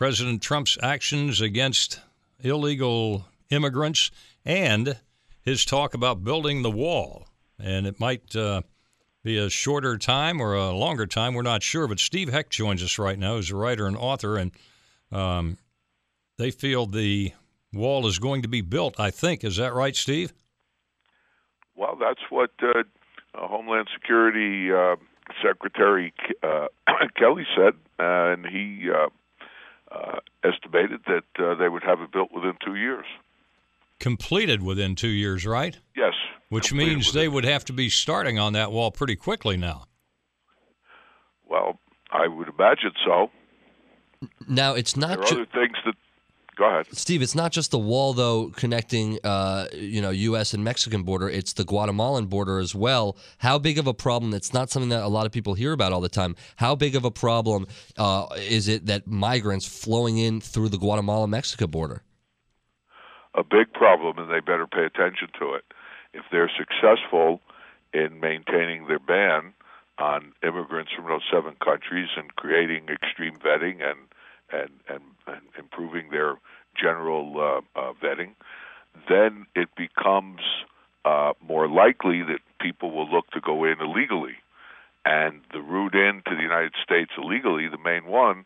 President Trump's actions against illegal immigrants and his talk about building the wall. And it might uh, be a shorter time or a longer time. We're not sure. But Steve Hecht joins us right now, who's a writer and author, and um, they feel the wall is going to be built. I think is that right, Steve? Well, that's what uh, Homeland Security uh, Secretary uh, Kelly said, and he uh, estimated that uh, they would have it built within two years. Completed within two years, right? Yes. Which means they would have to be starting on that wall pretty quickly now. Well, I would imagine so. Now it's not. There are ju- other things that Go ahead, Steve. It's not just the wall though connecting, uh, you know, U.S. and Mexican border. It's the Guatemalan border as well. How big of a problem? It's not something that a lot of people hear about all the time. How big of a problem uh, is it that migrants flowing in through the Guatemala-Mexico border? A big problem, and they better pay attention to it. If they're successful in maintaining their ban on immigrants from those seven countries and creating extreme vetting and and and, and improving their general uh, uh, vetting, then it becomes uh, more likely that people will look to go in illegally. And the route into the United States illegally, the main one,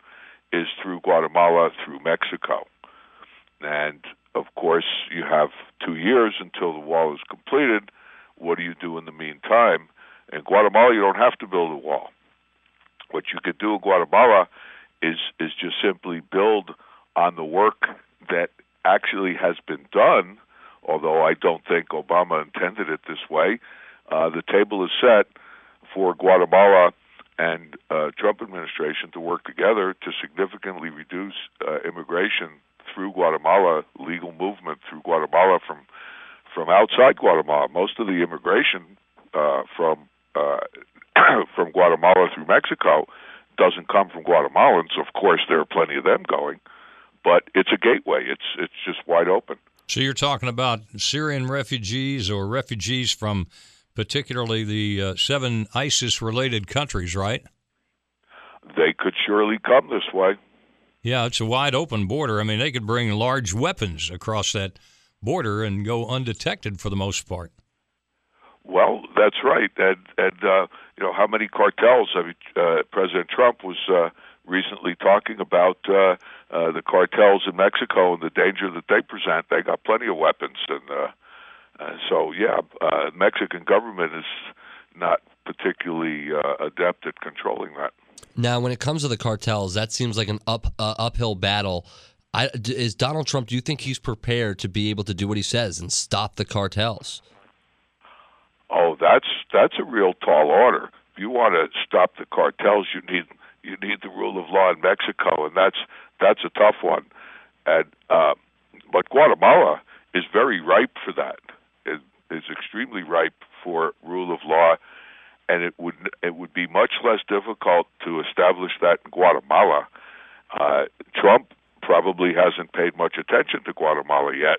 is through Guatemala, through Mexico. And of course, you have two years until the wall is completed. What do you do in the meantime? In Guatemala, you don't have to build a wall. What you could do in Guatemala is is just simply build on the work that actually has been done. Although I don't think Obama intended it this way, uh, the table is set for Guatemala and uh, Trump administration to work together to significantly reduce uh, immigration through Guatemala, legal movement through Guatemala from from outside Guatemala. Most of the immigration uh, from uh, from Guatemala through Mexico doesn't come from Guatemalans. Of course, there are plenty of them going, but it's a gateway. It's it's just wide open. So you're talking about Syrian refugees or refugees from particularly the uh, seven ISIS-related countries, right? They could surely come this way. Yeah, it's a wide open border. I mean, they could bring large weapons across that border and go undetected for the most part. Well, that's right, and and uh, you know how many cartels? I mean, uh, President Trump was uh, recently talking about uh, uh, the cartels in Mexico and the danger that they present. They got plenty of weapons, and uh, uh, so yeah, uh, Mexican government is not particularly uh, adept at controlling that. Now, when it comes to the cartels, that seems like an up uh, uphill battle. I, is Donald Trump? Do you think he's prepared to be able to do what he says and stop the cartels? Oh, that's that's a real tall order. If you want to stop the cartels, you need you need the rule of law in Mexico, and that's that's a tough one. And uh, but Guatemala is very ripe for that. It is extremely ripe for rule of law, and it would it would be much less difficult to establish that in Guatemala. Uh, Trump probably hasn't paid much attention to Guatemala yet,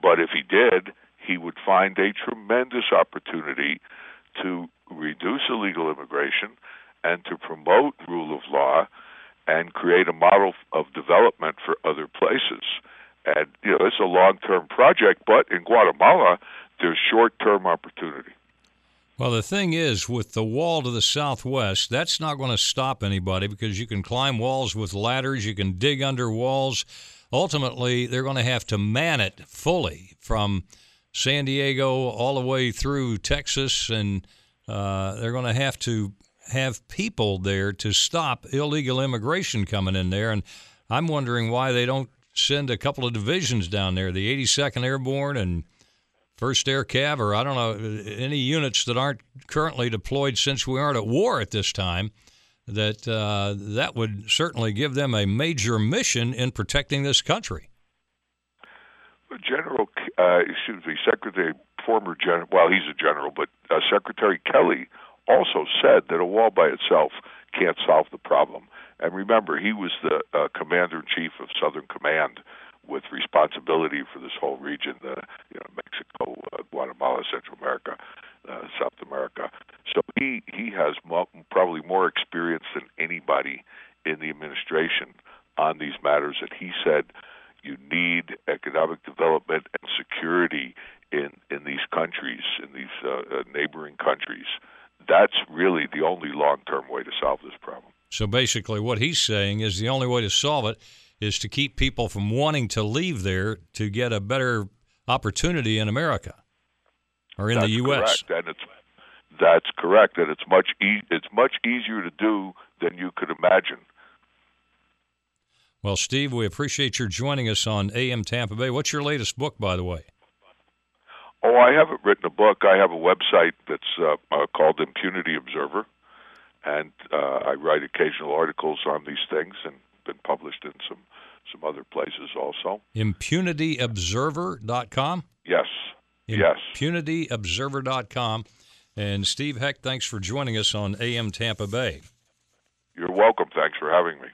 but if he did, he would find a tremendous opportunity to reduce illegal immigration and to promote rule of law and create a model of development for other places. And you know, it's a long-term project, but in Guatemala, there's short-term opportunity. Well, the thing is, with the wall to the southwest, that's not going to stop anybody because you can climb walls with ladders, you can dig under walls. Ultimately, they're going to have to man it fully from San Diego all the way through Texas, and uh, they're going to have to have people there to stop illegal immigration coming in there. And I'm wondering why they don't send a couple of divisions down there, the 82nd Airborne and First Air Cav, or I don't know, any units that aren't currently deployed since we aren't at war at this time. That uh, that would certainly give them a major mission in protecting this country. General, uh, excuse me, Secretary, former general, well, he's a general, but uh, Secretary Kelly also said that a wall by itself can't solve the problem. And remember, he was the uh, commander in chief of Southern Command with responsibility for this whole region, the you know Mexico, uh, Guatemala, Central America, uh, South America. So he he has mo- probably more experience than anybody in the administration on these matters. And he said you need economic development and security in in these countries, in these uh, uh, neighboring countries. That's really the only long term way to solve this problem. So basically, what he's saying is the only way to solve it is to keep people from wanting to leave there to get a better opportunity in America or in that's the U.S. Correct. And it's that's correct, and it's much e- it's much easier to do than you could imagine. Well, Steve, we appreciate your joining us on AM Tampa Bay. What's your latest book, by the way? Oh, I haven't written a book. I have a website that's uh, uh, called Impunity Observer, and uh, I write occasional articles on these things and been published in some some other places also. ImpunityObserver.com? Yes. Yes. ImpunityObserver.com. And Steve Hecht, thanks for joining us on AM Tampa Bay. You're welcome. Thanks for having me.